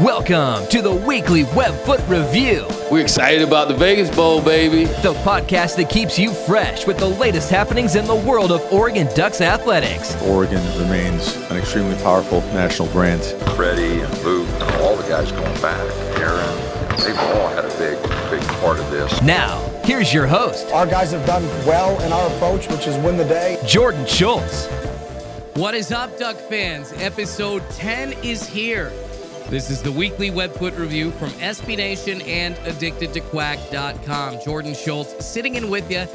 Welcome to the weekly Webfoot Review, We're excited about the Vegas Bowl, baby. the podcast that keeps you fresh with the latest happenings in the world of Oregon Ducks athletics. Oregon remains an extremely powerful national brand. Freddie and Luke and all the guys going back, Aaron, they've all had a big, big part of this. Now, here's your host, Our guys have done well in our approach, which is win the day. Jordan Schultz. What is up, Duck fans? Episode 10 is here. This is the weekly Webfoot review from SB Nation and addictedtoquack.com. Jordan Schultz sitting in with you,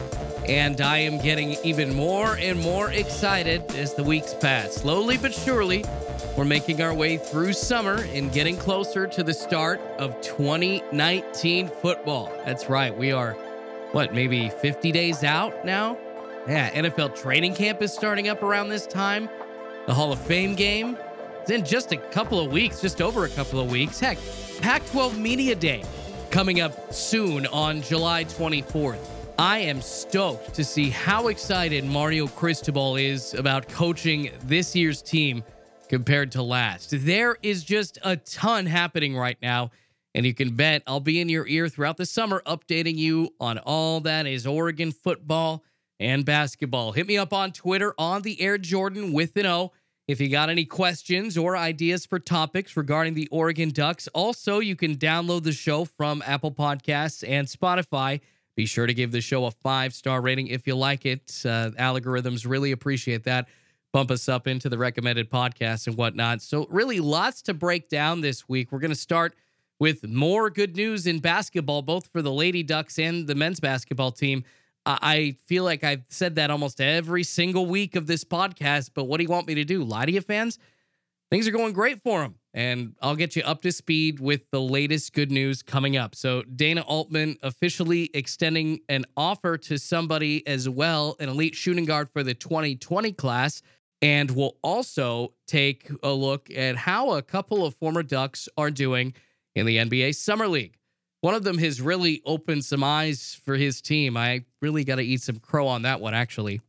and I am getting even more and more excited as the weeks pass. Slowly but surely, we're making our way through summer and getting closer to the start of 2019 football. That's right, we are, what, maybe 50 days out now? Yeah, NFL training camp is starting up around this time. The Hall of Fame game in just a couple of weeks, just over a couple of weeks. Heck, Pac 12 Media Day coming up soon on July 24th. I am stoked to see how excited Mario Cristobal is about coaching this year's team compared to last. There is just a ton happening right now. And you can bet I'll be in your ear throughout the summer updating you on all that is Oregon football and basketball. Hit me up on Twitter on the Air Jordan with an O if you got any questions or ideas for topics regarding the Oregon Ducks. Also, you can download the show from Apple Podcasts and Spotify. Be sure to give the show a five star rating if you like it. Uh, algorithms really appreciate that. Bump us up into the recommended podcasts and whatnot. So, really, lots to break down this week. We're going to start with more good news in basketball, both for the Lady Ducks and the men's basketball team. I feel like I've said that almost every single week of this podcast, but what do you want me to do? Lie to you, fans? Things are going great for them. And I'll get you up to speed with the latest good news coming up. So, Dana Altman officially extending an offer to somebody as well, an elite shooting guard for the 2020 class. And we'll also take a look at how a couple of former Ducks are doing in the NBA Summer League. One of them has really opened some eyes for his team. I really got to eat some crow on that one, actually.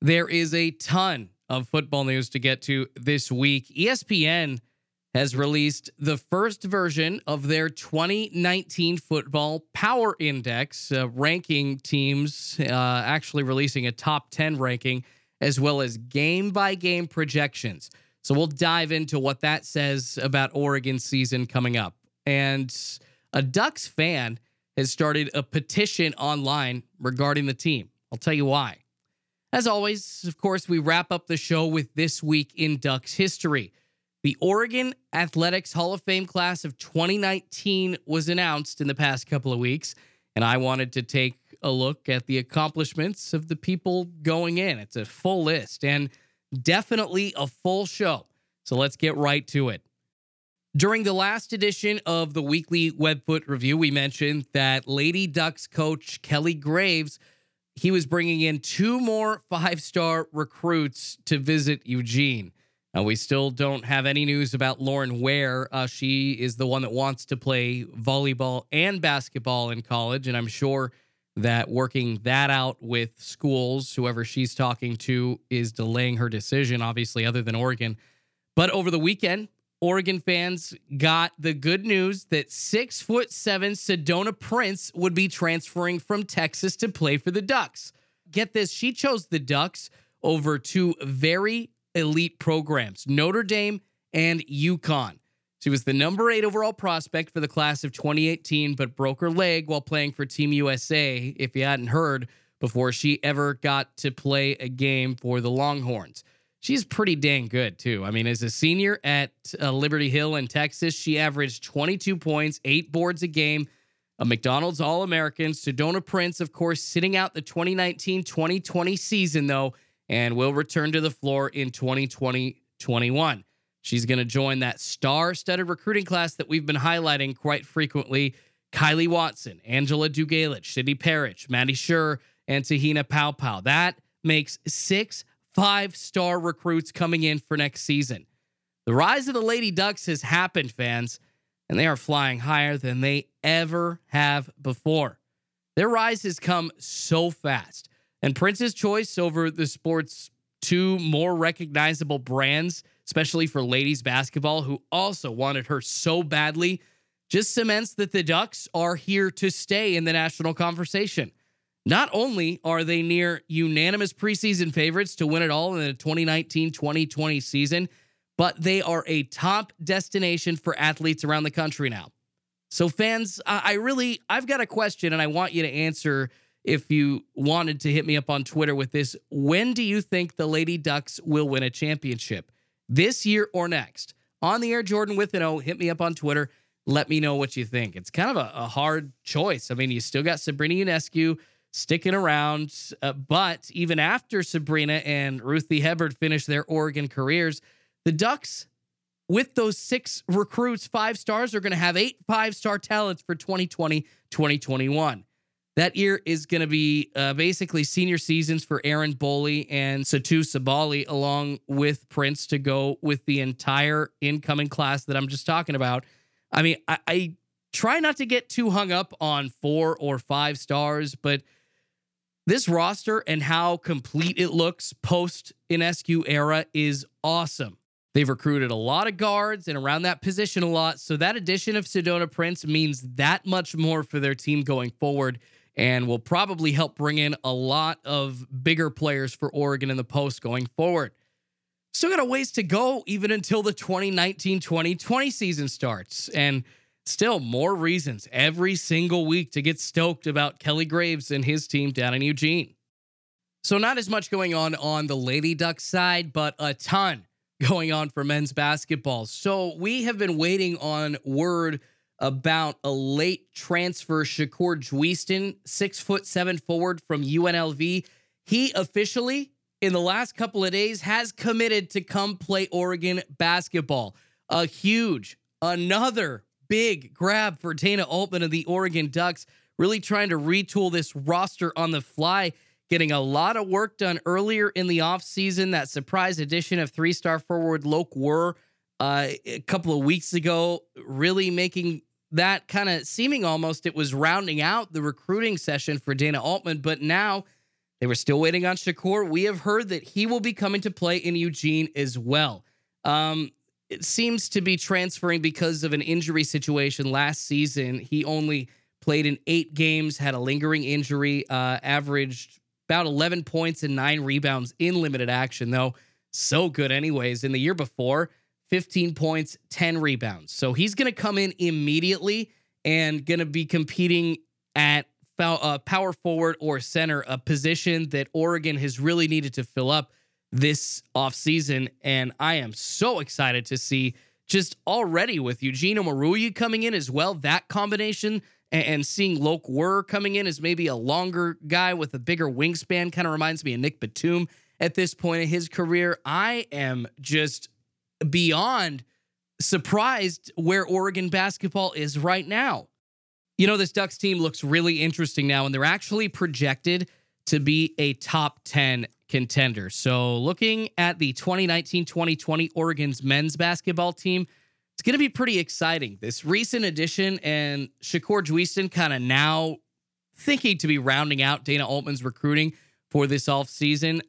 There is a ton of football news to get to this week. ESPN has released the first version of their 2019 football power index, uh, ranking teams, uh, actually releasing a top 10 ranking, as well as game by game projections. So we'll dive into what that says about Oregon's season coming up. And a Ducks fan has started a petition online regarding the team. I'll tell you why. As always, of course, we wrap up the show with This Week in Ducks History. The Oregon Athletics Hall of Fame class of 2019 was announced in the past couple of weeks, and I wanted to take a look at the accomplishments of the people going in. It's a full list and definitely a full show. So let's get right to it. During the last edition of the weekly Webfoot review, we mentioned that Lady Ducks coach Kelly Graves, he was bringing in two more five-star recruits to visit Eugene. Now, we still don't have any news about Lauren Ware. Uh, she is the one that wants to play volleyball and basketball in college, and I'm sure that working that out with schools, whoever she's talking to, is delaying her decision, obviously, other than Oregon. But over the weekend, Oregon fans got the good news that six foot seven Sedona Prince would be transferring from Texas to play for the Ducks. Get this, she chose the Ducks over two very elite programs, Notre Dame and UConn. She was the number eight overall prospect for the class of 2018, but broke her leg while playing for Team USA, if you hadn't heard, before she ever got to play a game for the Longhorns. She's pretty dang good, too. I mean, as a senior at uh, Liberty Hill in Texas, she averaged 22 points, eight boards a game, a McDonald's All American. Sedona Prince, of course, sitting out the 2019 2020 season, though, and will return to the floor in 2020 21. She's going to join that star studded recruiting class that we've been highlighting quite frequently. Kylee Watson, Angela Dugalich, Sydney Parrish, Maddie Scherr, and Te-Hina Paopao. That makes six five star recruits coming in for next season. The rise of the Lady Ducks has happened, fans, and they are flying higher than they ever have before. Their rise has come so fast, and Prince's choice over the sport's two more recognizable brands especially for ladies basketball, who also wanted her so badly, just cements that the Ducks are here to stay in the national conversation. Not only are they near unanimous preseason favorites to win it all in the 2019 2020 season, but they are a top destination for athletes around the country now. So, fans, I really, I've got a question and I want you to answer if you wanted to hit me up on Twitter with this. When do you think the Lady Ducks will win a championship? this year or next. On the air, Jordan with an O. Hit me up on Twitter. Let me know what you think. It's kind of a, a hard choice. I mean, you still got Sabrina Ionescu sticking around, uh, but even after Sabrina and Ruthie Hebard finish their Oregon careers, the Ducks, with those six recruits, five stars, are going to have eight five star talents for 2020, 2021. That year is going to be uh, basically senior seasons for Erin Boley and Satou Sabally, along with Prince, to go with the entire incoming class that I'm just talking about. I mean, I, I try not to get too hung up on four or five stars, but this roster and how complete it looks post Ionescu era is awesome. They've recruited a lot of guards and around that position a lot. So that addition of Sedona Prince means that much more for their team going forward and will probably help bring in a lot of bigger players for Oregon in the post going forward. Still got a ways to go even until the 2019 2020 season starts. And still more reasons every single week to get stoked about Kelly Graves and his team down in Eugene. So, not as much going on on the Lady Duck side, but a ton going on for men's basketball. So, we have been waiting on word about a late transfer, Shakur Juiston, six foot seven forward from UNLV. He officially, in the last couple of days, has committed to come play Oregon basketball. A huge, another big grab for Dana Altman of the Oregon Ducks, really trying to retool this roster on the fly, getting a lot of work done earlier in the offseason. That surprise addition of three star forward Lok Wur uh, a couple of weeks ago, really making that kind of seeming almost it was rounding out the recruiting session for Dana Altman, but now they were still waiting on Shakur. We have heard that he will be coming to play in Eugene as well. Um, it seems to be transferring because of an injury situation last season. He only played in eight games, had a lingering injury, uh, averaged about 11 points and nine rebounds in limited action, though. So good, anyways. In the year before, 15 points, 10 rebounds. So he's going to come in immediately and going to be competing at uh, power forward or center, a position that Oregon has really needed to fill up this offseason. And I am so excited to see just already with Eugene Omoruyi coming in as well, that combination and, seeing Lok Wur coming in as maybe a longer guy with a bigger wingspan kind of reminds me of Nic Batum at this point in his career. I am just beyond surprised where Oregon basketball is right now. You know, this Ducks team looks really interesting now, and they're actually projected to be a top 10 contender. So, looking at the 2019 2020 Oregon's men's basketball team, it's going to be pretty exciting. This recent addition and Shakur Juiston kind of now thinking to be rounding out Dana Altman's recruiting for this offseason.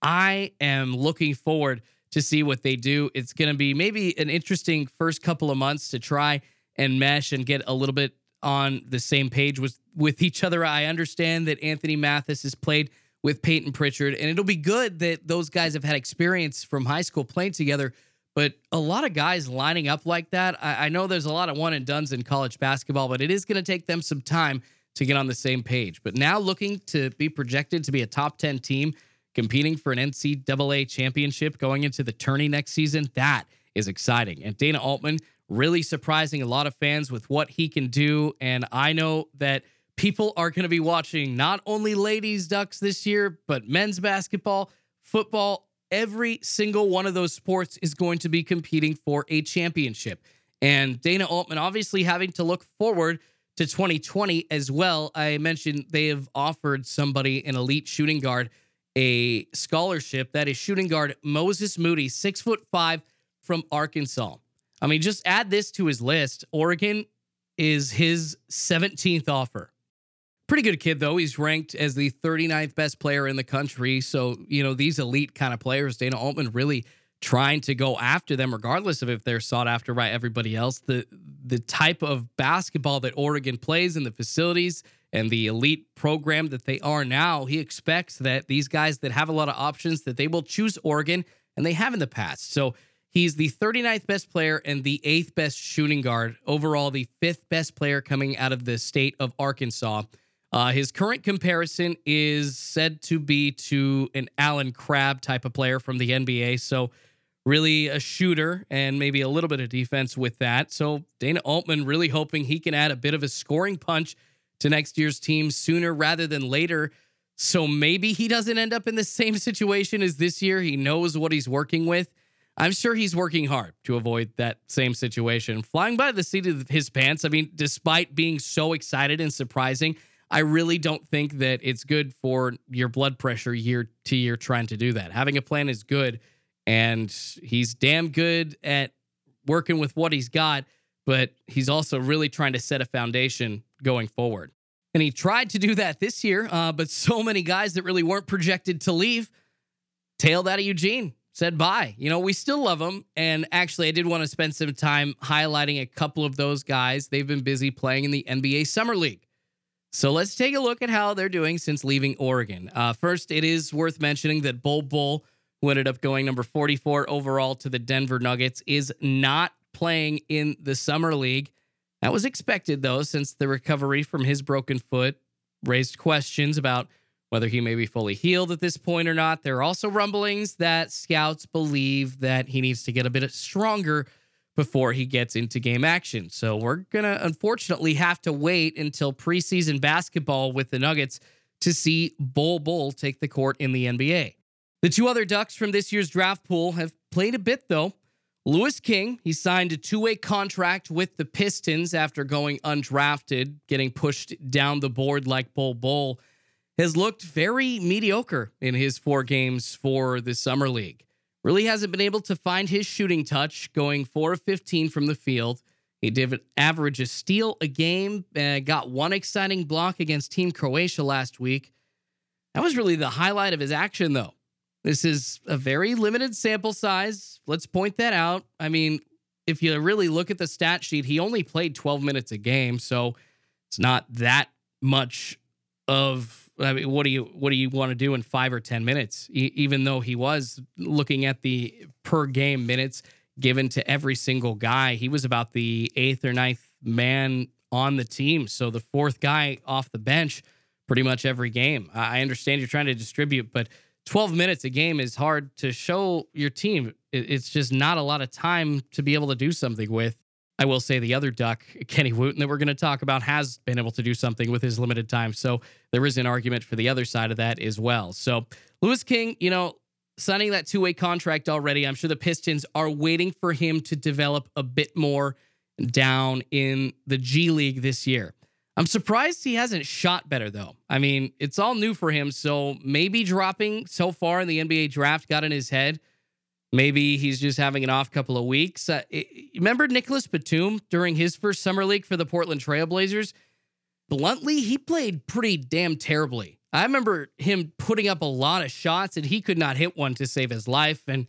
I am looking forward to see what they do. It's going to be maybe an interesting first couple of months to try and mesh and get a little bit on the same page with with each other. I understand that Anthony Mathis has played with Payton Pritchard, and it'll be good that those guys have had experience from high school playing together. But a lot of guys lining up like that, I, I know there's a lot of one and duns in college basketball, but it is going to take them some time to get on the same page. But now looking to be projected to be a top 10 team competing for an NCAA championship going into the tourney next season. That is exciting. And Dana Altman really surprising a lot of fans with what he can do. And I know that people are going to be watching not only ladies Ducks this year, but men's basketball, football, every single one of those sports is going to be competing for a championship. And Dana Altman obviously having to look forward to 2020 as well. I mentioned they have offered somebody, an elite shooting guard, a scholarship. That is shooting guard Moses Moody, six foot five from Arkansas. I mean, just add this to his list. Oregon is his 17th offer. Pretty good kid, though. He's ranked as the 39th best player in the country. So, you know, these elite kind of players, Dana Altman really trying to go after them, regardless of if they're sought after by everybody else. The the type of basketball that Oregon plays and the facilities and the elite program that they are now, he expects that these guys that have a lot of options that they will choose Oregon and they have in the past. So he's the 39th best player and the eighth best shooting guard. Overall, the fifth best player coming out of the state of Arkansas. Uh, his current comparison is said to be to an Allen Crabbe type of player from the NBA. So really a shooter and maybe a little bit of defense with that. So Dana Altman really hoping he can add a bit of a scoring punch to next year's team sooner rather than later. So maybe he doesn't end up in the same situation as this year. He knows what he's working with. I'm sure he's working hard to avoid that same situation. Flying by the seat of his pants. I mean, despite being so excited and surprising, I really don't think that it's good for your blood pressure year to year trying to do that. Having a plan is good and he's damn good at working with what he's got, but he's also really trying to set a foundation going forward. And he tried to do that this year, uh, but so many guys that really weren't projected to leave tailed out of Eugene, said bye. You know, we still love them. And actually, I did want to spend some time highlighting a couple of those guys. They've been busy playing in the NBA Summer League. So let's take a look at how they're doing since leaving Oregon. Uh, first, it is worth mentioning that Bol Bull, who ended up going number 44 overall to the Denver Nuggets, is not playing in the Summer League. That was expected, though, since the recovery from his broken foot raised questions about whether he may be fully healed at this point or not. There are also rumblings that scouts believe that he needs to get a bit stronger before he gets into game action. So we're going to unfortunately have to wait until preseason basketball with the Nuggets to see Bol Bol take the court in the NBA. The two other Ducks from this year's draft pool have played a bit, though. Louis King, he signed a two way contract with the Pistons after going undrafted, getting pushed down the board like Bol Bol, has looked very mediocre in his four games for the Summer League. Really hasn't been able to find his shooting touch, going 4 of 15 from the field. He did average a steal a game, uh, got one exciting block against Team Croatia last week. That was really the highlight of his action, though. This is a very limited sample size. Let's point that out. I mean, if you really look at the stat sheet, he only played 12 minutes a game, so it's not that much of I mean, what do you what do you want to do in 5 or 10 minutes? E- even though he was looking at the per game minutes given to every single guy, he was about the 8th or ninth man on the team, so the fourth guy off the bench pretty much every game. I understand you're trying to distribute, but 12 minutes a game is hard to show your team. It's just not a lot of time to be able to do something with. I will say the other duck, Kenny Wooten, that we're going to talk about, has been able to do something with his limited time. So there is an argument for the other side of that as well. So Louis King, you know, signing that two way contract already, I'm sure the Pistons are waiting for him to develop a bit more down in the G League this year. I'm surprised he hasn't shot better though. I mean, it's all new for him, so maybe dropping so far in the NBA draft got in his head. Maybe he's just having an off couple of weeks. Uh, remember Nicolas Batum during his first summer league for the Portland Trailblazers? Bluntly, he played pretty damn terribly. I remember him putting up a lot of shots and he could not hit one to save his life and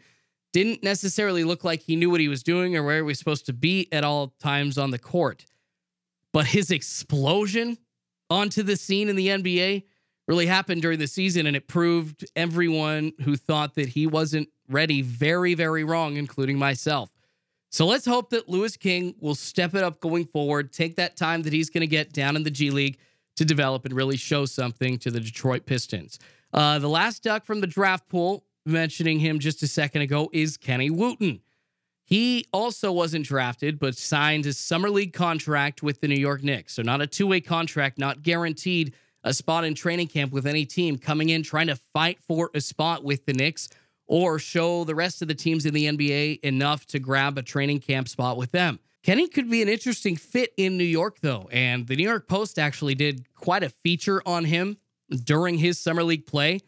didn't necessarily look like he knew what he was doing or where he was supposed to be at all times on the court. But his explosion onto the scene in the NBA really happened during the season, and it proved everyone who thought that he wasn't ready very, very wrong, including myself. So let's hope that Louis King will step it up going forward, take that time that he's going to get down in the G League to develop and really show something to the Detroit Pistons. Uh, the last duck from the draft pool, mentioning him just a second ago, is Kenny Wooten. He also wasn't drafted, but signed a summer league contract with the New York Knicks. So, not a two way contract, not guaranteed a spot in training camp with any team coming in trying to fight for a spot with the Knicks or show the rest of the teams in the NBA enough to grab a training camp spot with them. Kenny could be an interesting fit in New York, though. And the New York Post actually did quite a feature on him during his summer league play.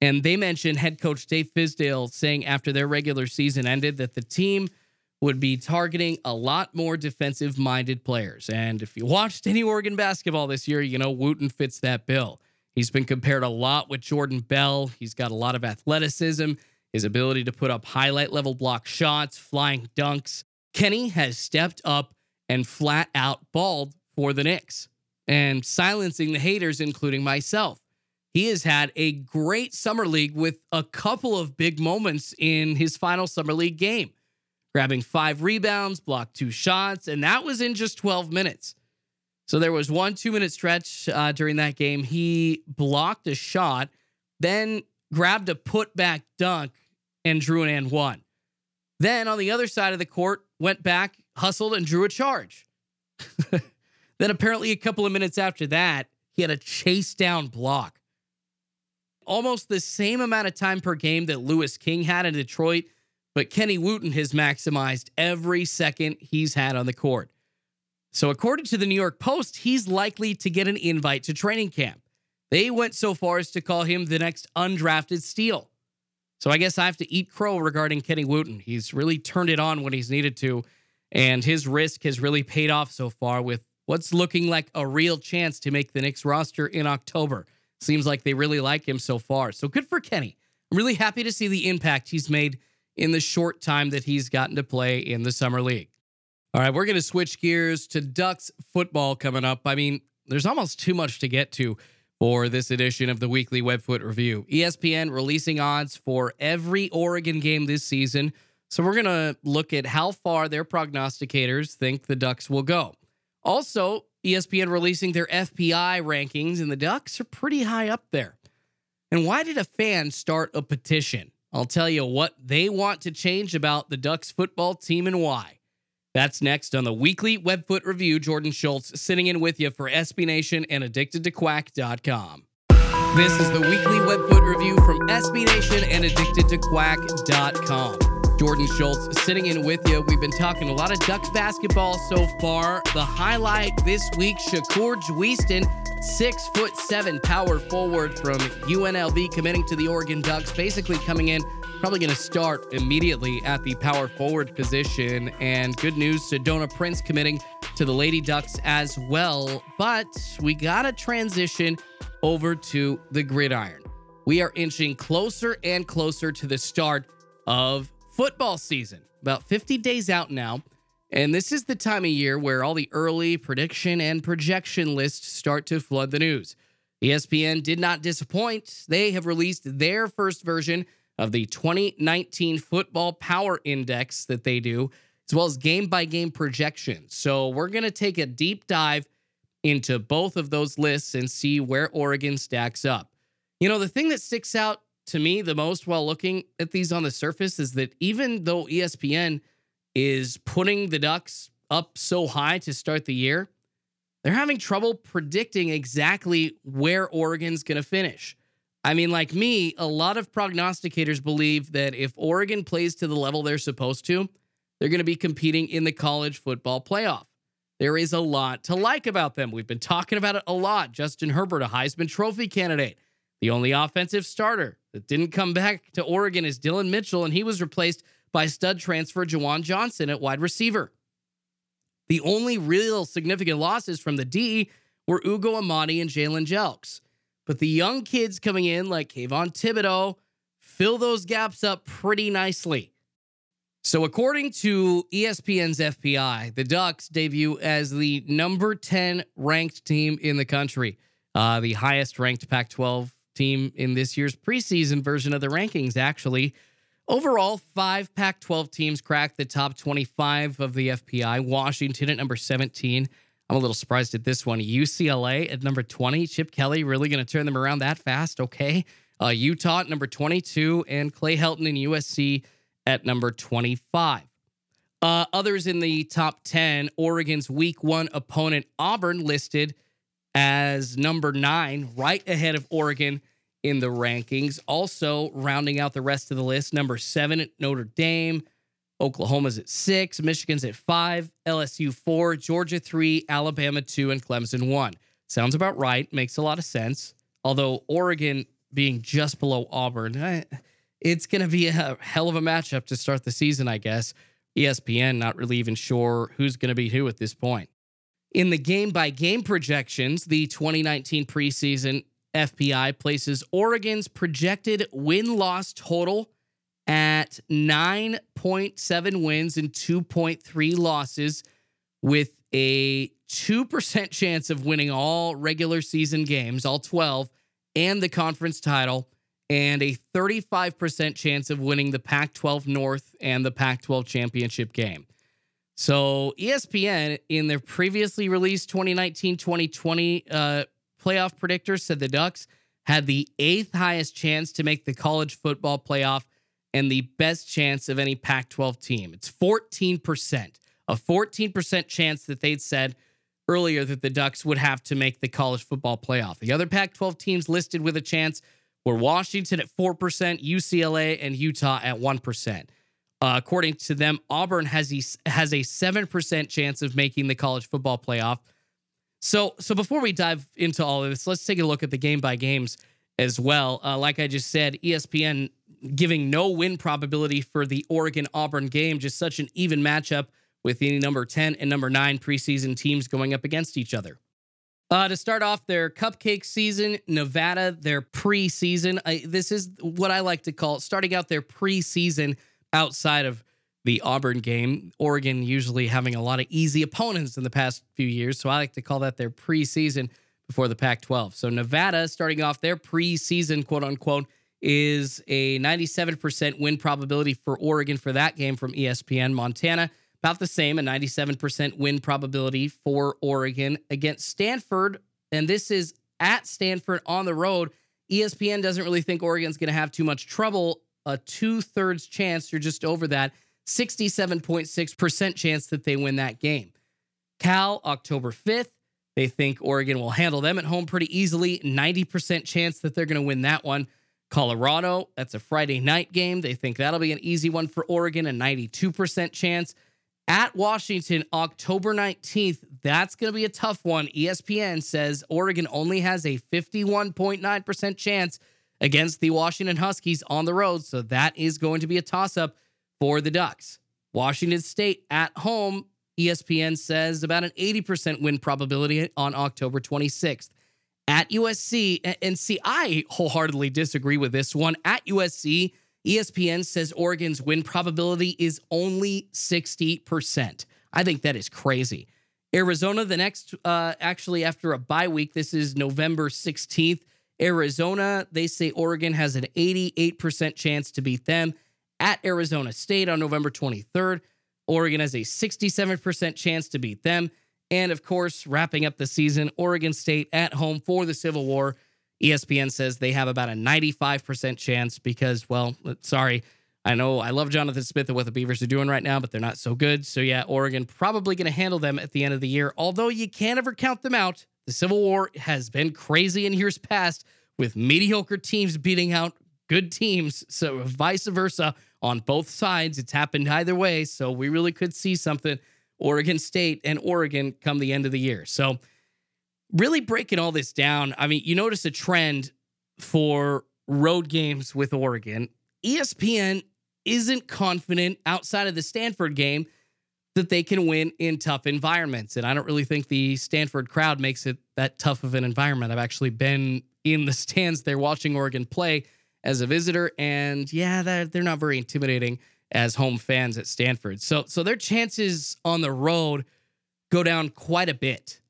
And they mentioned head coach Dave Fizdale saying after their regular season ended that the team would be targeting a lot more defensive minded players. And if you watched any Oregon basketball this year, you know Wooten fits that bill. He's been compared a lot with Jordan Bell. He's got a lot of athleticism, his ability to put up highlight level block shots, flying dunks. Kenny has stepped up and flat out balled for the Knicks and silencing the haters, including myself. He has had a great summer league with a couple of big moments in his final summer league game grabbing five rebounds, blocked two shots, and that was in just 12 minutes. So there was one two minute stretch uh, during that game. He blocked a shot, then grabbed a put back dunk and drew an and one. Then on the other side of the court, went back, hustled, and drew a charge. then apparently a couple of minutes after that, he had a chase down block. Almost the same amount of time per game that Louis King had in Detroit but Kenny Wooten has maximized every second he's had on the court. So, according to the New York Post, he's likely to get an invite to training camp. They went so far as to call him the next undrafted steal. So, I guess I have to eat crow regarding Kenny Wooten. He's really turned it on when he's needed to, and his risk has really paid off so far with what's looking like a real chance to make the Knicks roster in October. Seems like they really like him so far. So, good for Kenny. I'm really happy to see the impact he's made in the short time that he's gotten to play in the Summer League. All right, we're going to switch gears to Ducks football coming up. I mean, there's almost too much to get to for this edition of the weekly Webfoot Review. ESPN releasing odds for every Oregon game this season. So we're going to look at how far their prognosticators think the Ducks will go. Also, ESPN releasing their FPI rankings, and the Ducks are pretty high up there. And why did a fan start a petition? I'll tell you what they want to change about the Ducks football team and why. That's next on the weekly Webfoot Review. Jordan Schultz sitting in with you for SB Nation and AddictedToQuack.com. This is the weekly Webfoot Review from SB Nation and AddictedToQuack.com. Jordan Schultz sitting in with you. We've been talking a lot of Ducks basketball so far. The highlight this week, Shakur Juiston six foot seven power forward from UNLV committing to the Oregon Ducks, basically coming in, probably going to start immediately at the power forward position. And good news, to Sedona Prince committing to the Lady Ducks as well. But we got to transition over to the gridiron. We are inching closer and closer to the start of football season. About 50 days out now. And this is the time of year where all the early prediction and projection lists start to flood the news. ESPN did not disappoint. They have released their first version of the 2019 Football Power Index that they do, as well as game by game projections. So we're going to take a deep dive into both of those lists and see where Oregon stacks up. You know, the thing that sticks out to me the most while looking at these on the surface is that even though ESPN is putting the Ducks up so high to start the year, they're having trouble predicting exactly where Oregon's going to finish. I mean, like me, a lot of prognosticators believe that if Oregon plays to the level they're supposed to, they're going to be competing in the college football playoff. There is a lot to like about them. We've been talking about it a lot. Justin Herbert, a Heisman Trophy candidate. The only offensive starter that didn't come back to Oregon is Dillon Mitchell, and he was replaced by stud transfer Juwan Johnson at wide receiver. The only real significant losses from the D were Ugo Amadi and Jalen Jelks. But the young kids coming in, like Kayvon Thibodeaux, fill those gaps up pretty nicely. So, according to ESPN's FPI, the Ducks debut as the number 10 ranked team in the country, uh, the highest ranked Pac 12 team in this year's preseason version of the rankings, actually. Overall, five Pac 12 teams cracked the top 25 of the FPI. Washington at number 17. I'm a little surprised at this one. UCLA at number 20. Chip Kelly really going to turn them around that fast. Okay. Uh, Utah at number 22. And Clay Helton and USC at number 25. Uh, others in the top 10, Oregon's week one opponent, Auburn, listed as number nine, right ahead of Oregon in the rankings. Also, rounding out the rest of the list, number seven, at Notre Dame. Oklahoma's at six, Michigan's at five, LSU four, Georgia three, Alabama two, and Clemson one. Sounds about right. Makes a lot of sense. Although Oregon being just below Auburn, it's going to be a hell of a matchup to start the season, I guess. ESPN not really even sure who's going to be who at this point. In the game by game projections, the 2019 preseason FPI places Oregon's projected win loss total at 9.7 wins and 2.3 losses, with a 2% chance of winning all regular season games, all 12, and the conference title, and a 35% chance of winning the Pac 12 North and the Pac 12 championship game. So, ESPN, in their previously released 2019 2020 uh, playoff predictor, said the Ducks had the eighth highest chance to make the college football playoff and the best chance of any Pac 12 team. It's 14%, a 14% chance that they'd said earlier that the Ducks would have to make the college football playoff. The other Pac 12 teams listed with a chance were Washington at 4%, UCLA, and Utah at 1%. Uh, according to them, Auburn has a, has a 7% chance of making the college football playoff. So, so before we dive into all of this, let's take a look at the game by games as well. Uh, like I just said, ESPN giving no win probability for the Oregon Auburn game, just such an even matchup with the number 10 and number 9 preseason teams going up against each other. Uh, to start off their cupcake season, Nevada, their preseason. I, this is what I like to call starting out their preseason outside of the Auburn game. Oregon usually having a lot of easy opponents in the past few years. So I like to call that their preseason before the Pac 12. So Nevada starting off their preseason, quote unquote, is a 97% win probability for Oregon for that game from ESPN. Montana, about the same, a 97% win probability for Oregon against Stanford. And this is at Stanford on the road. ESPN doesn't really think Oregon's going to have too much trouble. A two thirds chance, you're just over that, 67.6% chance that they win that game. Cal, October 5th. They think Oregon will handle them at home pretty easily. 90% chance that they're going to win that one. Colorado, that's a Friday night game. They think that'll be an easy one for Oregon, a 92% chance. At Washington, October 19th, that's going to be a tough one. ESPN says Oregon only has a 51.9% chance against the Washington Huskies on the road. So that is going to be a toss up for the Ducks. Washington State at home, ESPN says about an 80% win probability on October 26th at USC. And see, I wholeheartedly disagree with this one. At USC, ESPN says Oregon's win probability is only 60%. I think that is crazy. Arizona, the next, uh, actually, after a bye week, this is November 16th. Arizona, they say Oregon has an 88% chance to beat them. At Arizona State on November 23rd, Oregon has a 67% chance to beat them. And of course, wrapping up the season, Oregon State at home for the Civil War. ESPN says they have about a 95% chance because, well, sorry, I know I love Jonathan Smith and what the Beavers are doing right now, but they're not so good. So, yeah, Oregon probably going to handle them at the end of the year. Although you can't ever count them out. The Civil War has been crazy in years past with mediocre teams beating out good teams. So, vice versa on both sides. It's happened either way. So, we really could see something Oregon State and Oregon come the end of the year. So, really breaking all this down, I mean, you notice a trend for road games with Oregon. ESPN isn't confident outside of the Stanford game that they can win in tough environments. And I don't really think the Stanford crowd makes it that tough of an environment. I've actually been in the stands there watching Oregon play as a visitor. And yeah, they're, they're not very intimidating as home fans at Stanford. So so their chances on the road go down quite a bit.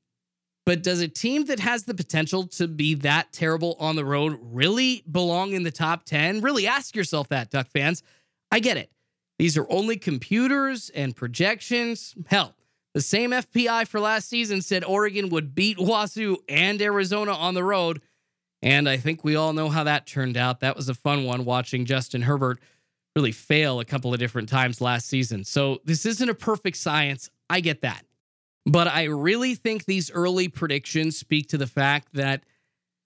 But does a team that has the potential to be that terrible on the road really belong in the top 10? Really ask yourself that, Duck fans. I get it. These are only computers and projections. Hell, the same FPI for last season said Oregon would beat Wazoo and Arizona on the road. And I think we all know how that turned out. That was a fun one watching Justin Herbert really fail a couple of different times last season. So this isn't a perfect science. I get that. But I really think these early predictions speak to the fact that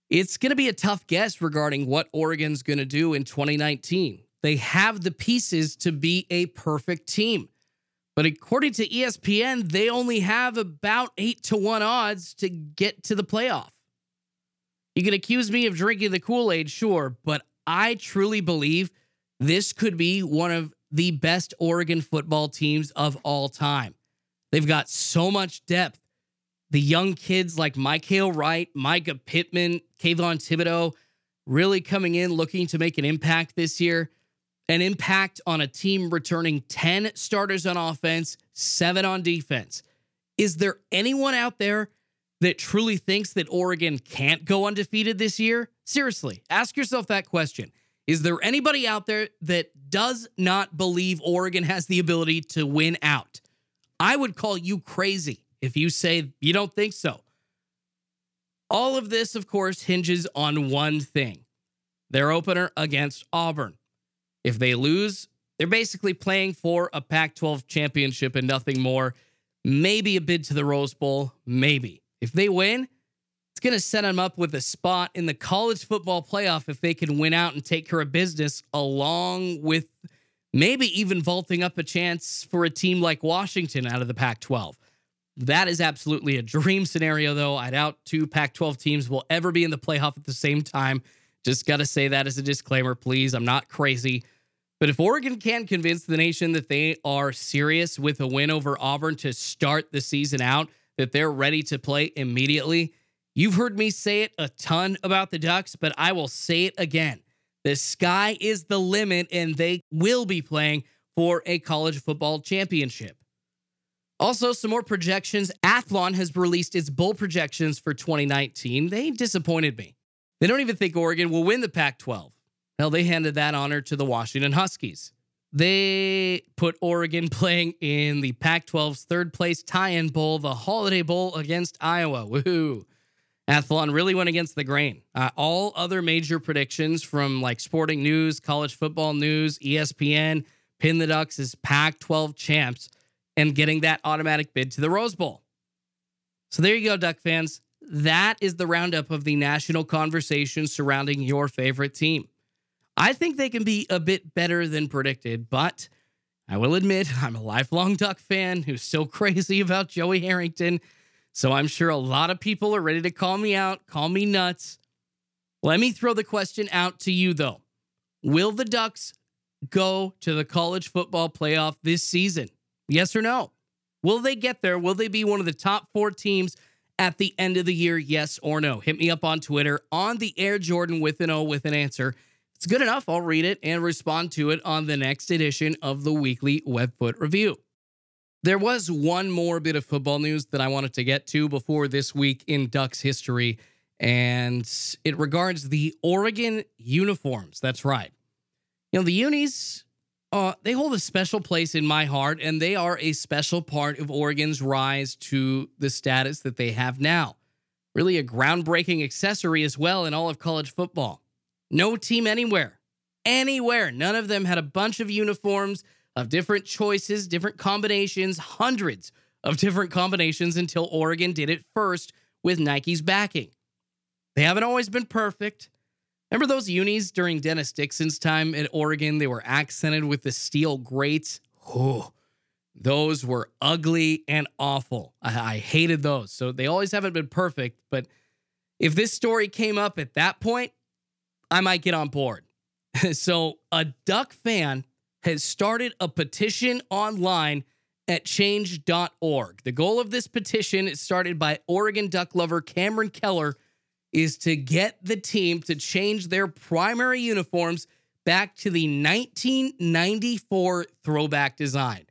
it's going to be a tough guess regarding what Oregon's going to do in 2019. They have the pieces to be a perfect team. But according to ESPN, they only have about 8 to 1 odds to get to the playoff. You can accuse me of drinking the Kool Aid, sure, but I truly believe this could be one of the best Oregon football teams of all time. They've got so much depth. The young kids like Mykael Wright, Mycah Pittman, Kayvon Thibodeaux really coming in looking to make an impact this year. An impact on a team returning 10 starters on offense, seven on defense. Is there anyone out there that truly thinks that Oregon can't go undefeated this year? Seriously, ask yourself that question. Is there anybody out there that does not believe Oregon has the ability to win out? I would call you crazy if you say you don't think so. All of this, of course, hinges on one thing their opener against Auburn. If they lose, they're basically playing for a Pac 12 championship and nothing more. Maybe a bid to the Rose Bowl, maybe. If they win, it's going to set them up with a spot in the college football playoff if they can win out and take care of business, along with maybe even vaulting up a chance for a team like Washington out of the Pac 12. That is absolutely a dream scenario, though. I doubt two Pac 12 teams will ever be in the playoff at the same time. Just got to say that as a disclaimer, please. I'm not crazy. But if Oregon can convince the nation that they are serious with a win over Auburn to start the season out, that they're ready to play immediately, you've heard me say it a ton about the Ducks, but I will say it again. The sky is the limit, and they will be playing for a college football championship. Also, some more projections. Athlon has released its bowl projections for 2019. They disappointed me. They don't even think Oregon will win the Pac 12. Hell, they handed that honor to the Washington Huskies. They put Oregon playing in the Pac 12's third place tie in bowl, the Holiday Bowl against Iowa. Woohoo. Athlon really went against the grain. Uh, all other major predictions from like Sporting News, College Football News, ESPN, pin the Ducks as Pac 12 champs and getting that automatic bid to the Rose Bowl. So there you go, Duck fans. That is the roundup of the national conversation surrounding your favorite team. I think they can be a bit better than predicted, but I will admit I'm a lifelong Duck fan who's still crazy about Joey Harrington. So I'm sure a lot of people are ready to call me out, call me nuts. Let me throw the question out to you, though. Will the Ducks go to the college football playoff this season? Yes or no? Will they get there? Will they be one of the top four teams at the end of the year? Yes or no? Hit me up on Twitter on the Air Jordan with an O with an answer. It's good enough. I'll read it and respond to it on the next edition of the weekly Webfoot Review. There was one more bit of football news that I wanted to get to before this week in Ducks history, and it regards the Oregon uniforms. That's right. You know, the unis, uh, they hold a special place in my heart, and they are a special part of Oregon's rise to the status that they have now. Really, a groundbreaking accessory as well in all of college football. No team anywhere, anywhere, none of them had a bunch of uniforms of different choices, different combinations, hundreds of different combinations until Oregon did it first with Nike's backing. They haven't always been perfect. Remember those unis during Dennis Dixon's time at Oregon? They were accented with the steel grates. Oh, those were ugly and awful. I, I hated those. So they always haven't been perfect. But if this story came up at that point, I might get on board. so a Duck fan has started a petition online at change.org. The goal of this petition started by Oregon Duck lover Cameron Keller is to get the team to change their primary uniforms back to the 1994 throwback design.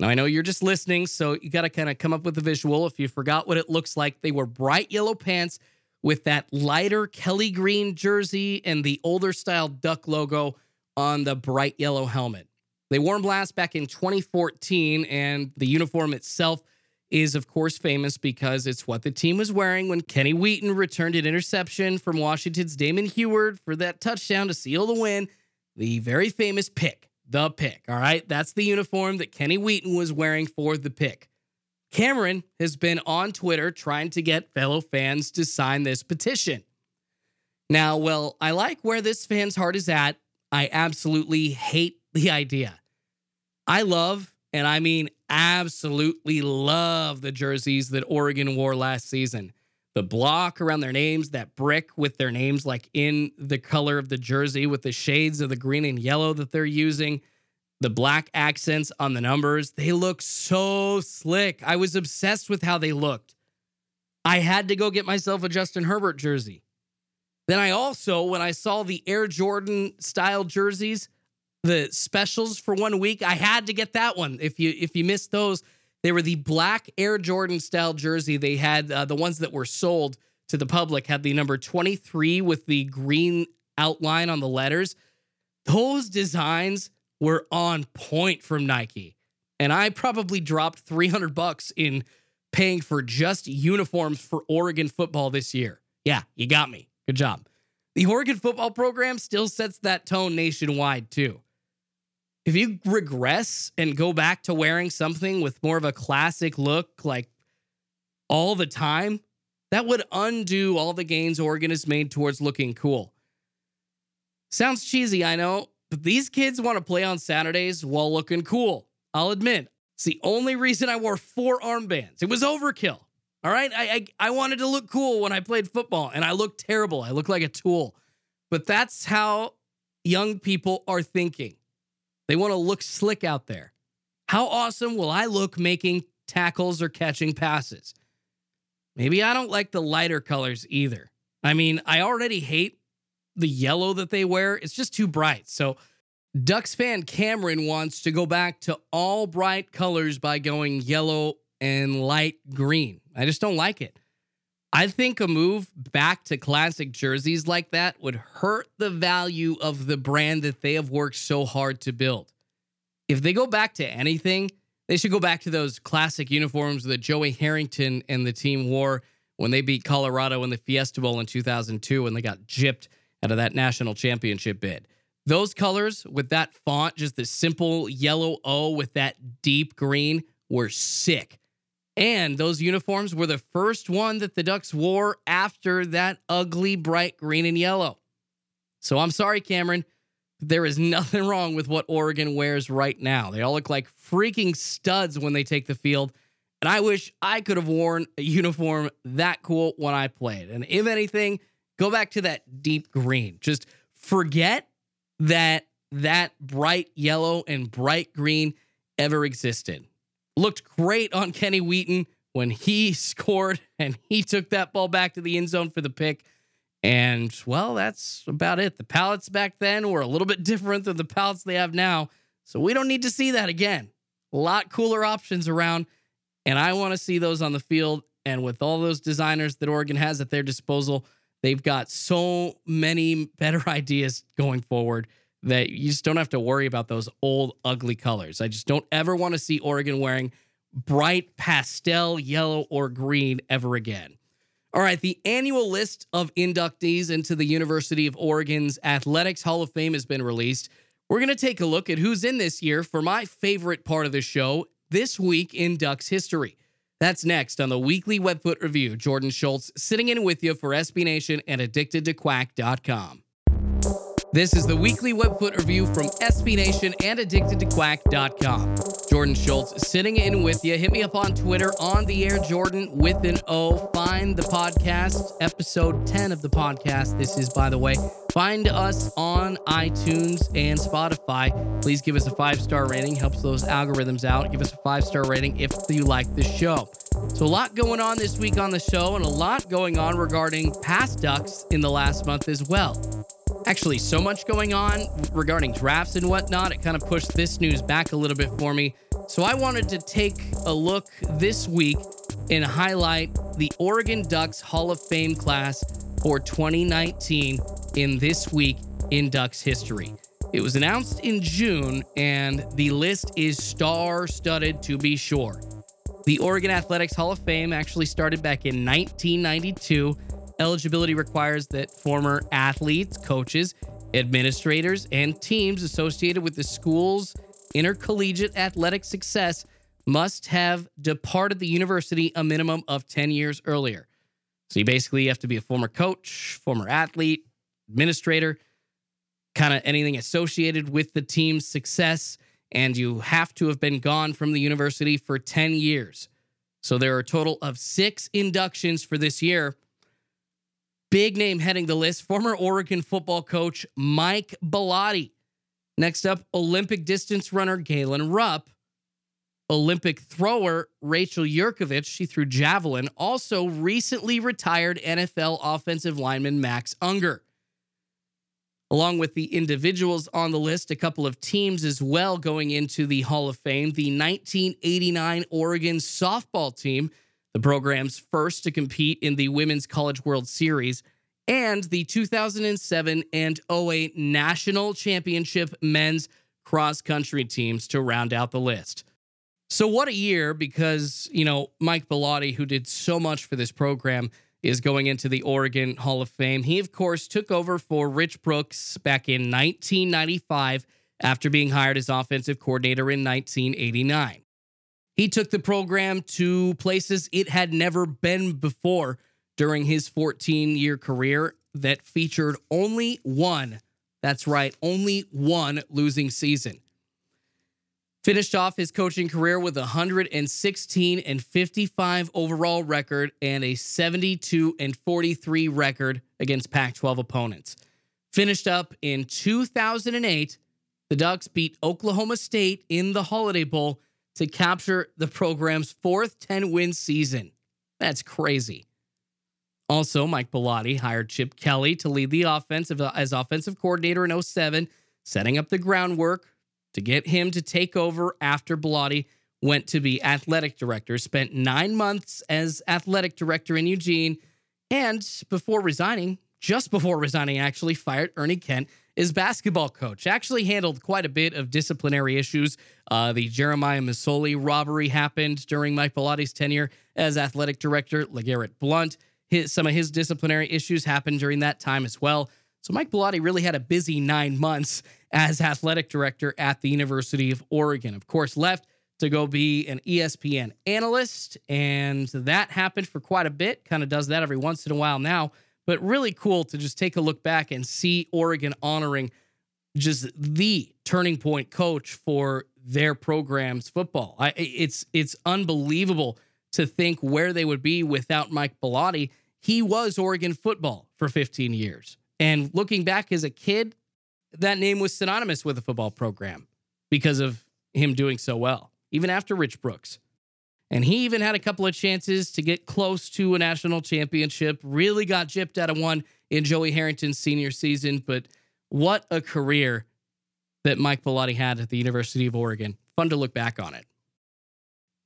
Now, I know you're just listening, so you got to kind of come up with a visual. If you forgot what it looks like, they were bright yellow pants with that lighter Kelly green jersey and the older style duck logo on the bright yellow helmet. They wore them last back in 2014, and the uniform itself is, of course, famous because it's what the team was wearing when Kenny Wheaton returned an interception from Washington's Damon Huard for that touchdown to seal the win. The very famous pick, the pick. All right. That's the uniform that Kenny Wheaton was wearing for the pick. Cameron has been on Twitter trying to get fellow fans to sign this petition. Now, well, I like where this fan's heart is at. I absolutely hate the idea. I love, and I mean absolutely love the jerseys that Oregon wore last season. The block around their names, that brick with their names like in the color of the jersey with the shades of the green and yellow that they're using, the black accents on the numbers. They look so slick. I was obsessed with how they looked. I had to go get myself a Justin Herbert jersey. Then I also, when I saw the Air Jordan style jerseys, the specials for one week, I had to get that one. If you if you missed those, they were the black Air Jordan style jersey. They had uh, the ones that were sold to the public had the number 23 with the green outline on the letters. Those designs were on point from Nike. And I probably dropped 300 bucks in paying for just uniforms for Oregon football this year. Yeah, you got me. Good job. The Oregon football program still sets that tone nationwide, too. If you regress and go back to wearing something with more of a classic look, like all the time, that would undo all the gains Oregon has made towards looking cool. Sounds cheesy, I know, but these kids want to play on Saturdays while looking cool. I'll admit, it's the only reason I wore four armbands. It was overkill. All right. I, I, I wanted to look cool when I played football, and I looked terrible. I looked like a tool. But that's how young people are thinking. They want to look slick out there. How awesome will I look making tackles or catching passes? Maybe I don't like the lighter colors either. I mean, I already hate the yellow that they wear. It's just too bright. So, Ducks fan Cameron wants to go back to all bright colors by going yellow and light green. I just don't like it. I think a move back to classic jerseys like that would hurt the value of the brand that they have worked so hard to build. If they go back to anything, they should go back to those classic uniforms that Joey Harrington and the team wore when they beat Colorado in the Fiesta Bowl in 2002 when they got gypped out of that national championship bid. Those colors with that font, just the simple yellow O with that deep green, were sick. And those uniforms were the first one that the Ducks wore after that ugly bright green and yellow. So I'm sorry, Cameron. There is nothing wrong with what Oregon wears right now. They all look like freaking studs when they take the field. And I wish I could have worn a uniform that cool when I played. And if anything, go back to that deep green. Just forget that that bright yellow and bright green ever existed looked great on Kenny Wheaton when he scored and he took that ball back to the end zone for the pick. And well, that's about it. The pallets back then were a little bit different than the pallets they have now. So we don't need to see that again. A lot cooler options around. And I want to see those on the field. And with all those designers that Oregon has at their disposal, they've got so many better ideas going forward that you just don't have to worry about those old, ugly colors. I just don't ever want to see Oregon wearing bright pastel yellow or green ever again. All right, the annual list of inductees into the University of Oregon's Athletics Hall of Fame has been released. We're going to take a look at who's in this year for my favorite part of the show, This Week in Ducks History. That's next on the weekly Webfoot Review. Jordan Schultz sitting in with you for SB Nation and addictedtoquack.com. This is the weekly Webfoot review from SB Nation and addictedtoquack.com. Jordan Schultz sitting in with you. Hit me up on Twitter on the air, Jordan with an O. Find the podcast, episode 10 of the podcast. This is, by the way, find us on iTunes and Spotify. Please give us a five star rating, helps those algorithms out. Give us a five star rating if you like the show. So, a lot going on this week on the show, and a lot going on regarding past Ducks in the last month as well actually so much going on regarding drafts and whatnot. It kind of pushed this news back a little bit for me. So I wanted to take a look this week and highlight the Oregon Ducks Hall of Fame class for 2019 in this week in Ducks history. It was announced in June, and the list is star studded to be sure. The Oregon Athletics Hall of Fame actually started back in 1992 Eligibility requires that former athletes, coaches, administrators, and teams associated with the school's intercollegiate athletic success must have departed the university a minimum of 10 years earlier. So you basically have to be a former coach, former athlete, administrator, kind of anything associated with the team's success. And you have to have been gone from the university for 10 years. So there are a total of six inductions for this year. Big name heading the list former Oregon football coach Mike Bellotti. Next up, Olympic distance runner Galen Rupp. Olympic thrower Rachel Yurkovich, she threw javelin, also recently retired NFL offensive lineman Max Unger. Along with the individuals on the list, a couple of teams as well going into the Hall of Fame. The 1989 Oregon softball team, the program's first to compete in the Women's College World Series, and the 2007 and 08 National Championship men's cross country teams to round out the list. So, what a year because, you know, Mike Bellotti, who did so much for this program, is going into the Oregon Hall of Fame. He, of course, took over for Rich Brooks back in 1995 after being hired as offensive coordinator in 1989. He took the program to places it had never been before during his 14 year career that featured only one, that's right, only one losing season. Finished off his coaching career with a 116 and 55 overall record and a 72 and 43 record against Pac 12 opponents. Finished up in 2008, the Ducks beat Oklahoma State in the Holiday Bowl to capture the program's fourth 10 win season. That's crazy. Also, Mike Bellotti hired Chip Kelly to lead the offense as offensive coordinator in 07, setting up the groundwork to get him to take over after Bellotti went to be athletic director, spent nine months as athletic director in Eugene, and before resigning, just before resigning, actually fired Ernie Kent as basketball coach. Actually handled quite a bit of disciplinary issues. Uh, the Jeremiah Masoli robbery happened during Mike Bellotti's tenure as athletic director. LeGarrette Blount, his, some of his disciplinary issues happened during that time as well. So Mike Bellotti really had a busy nine months as athletic director at the University of Oregon. Of course, left to go be an ESPN analyst, and that happened for quite a bit. Kind of does that every once in a while now, but really cool to just take a look back and see Oregon honoring just the turning point coach for their program's football. I, it's it's unbelievable to think where they would be without Mike Bellotti. He was Oregon football for 15 years. And looking back as a kid, that name was synonymous with the football program because of him doing so well, even after Rich Brooks. And he even had a couple of chances to get close to a national championship, really got gypped out of one in Joey Harrington's senior season. But what a career that Mike Bellotti had at the University of Oregon. Fun to look back on it.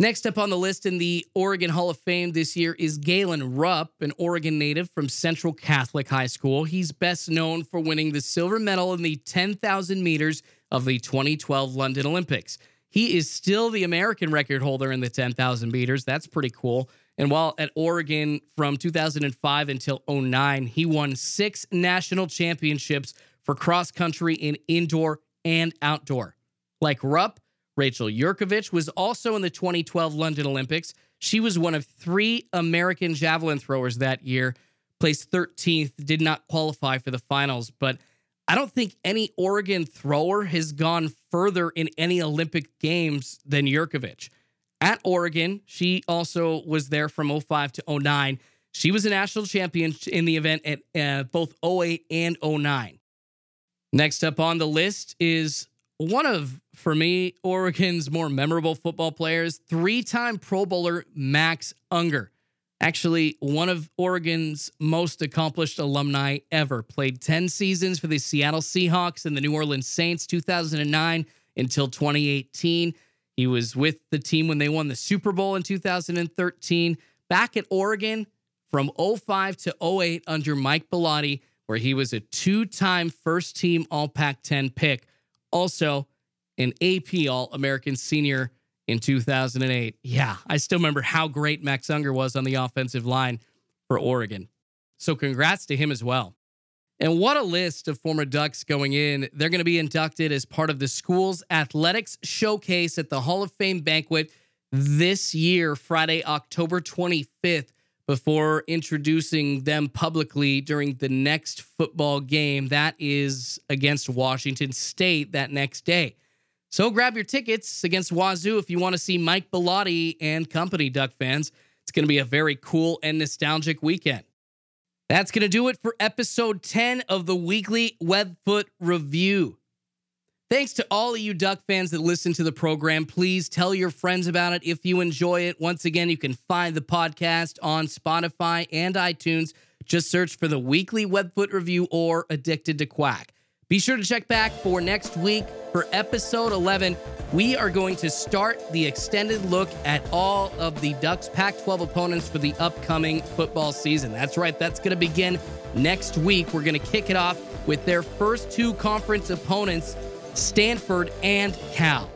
Next up on the list in the Oregon Hall of Fame this year is Galen Rupp, an Oregon native from Central Catholic High School. He's best known for winning the silver medal in the 10,000 meters of the 2012 London Olympics. He is still the American record holder in the 10,000 meters. That's pretty cool. And while at Oregon from 2005 until 09, he won six national championships for cross country in indoor and outdoor. Like Rupp, Rachel Yurkovich was also in the 2012 London Olympics. She was one of three American javelin throwers that year, placed 13th, did not qualify for the finals. But I don't think any Oregon thrower has gone further in any Olympic games than Yurkovich. At Oregon, she also was there from 05 to 09. She was a national champion in the event at uh, both 08 and 09. Next up on the list is one of, for me, Oregon's more memorable football players, three time Pro Bowler Max Unger. Actually, one of Oregon's most accomplished alumni ever. Played 10 seasons for the Seattle Seahawks and the New Orleans Saints 2009 until 2018. He was with the team when they won the Super Bowl in 2013. Back at Oregon from 05 to 08 under Mike Bellotti, where he was a two time first team All Pac 10 pick also an AP All American senior in 2008. Yeah, I still remember how great Max Unger was on the offensive line for Oregon. So congrats to him as well. And what a list of former Ducks going in. They're going to be inducted as part of the school's athletics showcase at the Hall of Fame banquet this year, Friday, October 25th. before introducing them publicly during the next football game. That is against Washington State that next day. So grab your tickets against Wazoo if you want to see Mike Bellotti and company, Duck fans. It's going to be a very cool and nostalgic weekend. That's going to do it for episode 10 of the weekly Webfoot Review. Thanks to all of you Duck fans that listen to the program. Please tell your friends about it if you enjoy it. Once again, you can find the podcast on Spotify and iTunes. Just search for the weekly Webfoot Review or Addicted to Quack. Be sure to check back for next week for episode 11. We are going to start the extended look at all of the Ducks Pac 12 opponents for the upcoming football season. That's right, that's going to begin next week. We're going to kick it off with their first two conference opponents, Stanford and Cal.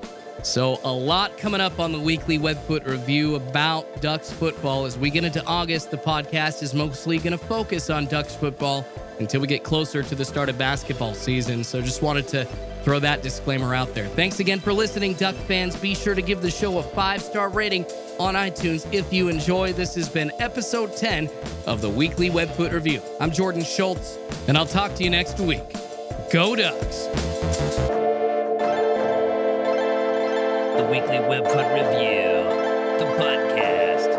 So, a lot coming up on the weekly Webfoot review about Ducks football. As we get into August, the podcast is mostly going to focus on Ducks football until we get closer to the start of basketball season. So, just wanted to throw that disclaimer out there. Thanks again for listening, Duck fans. Be sure to give the show a five star rating on iTunes if you enjoy. This has been episode 10 of the weekly Webfoot review. I'm Jordan Schultz, and I'll talk to you next week. Go Ducks! the weekly webfoot review, the podcast.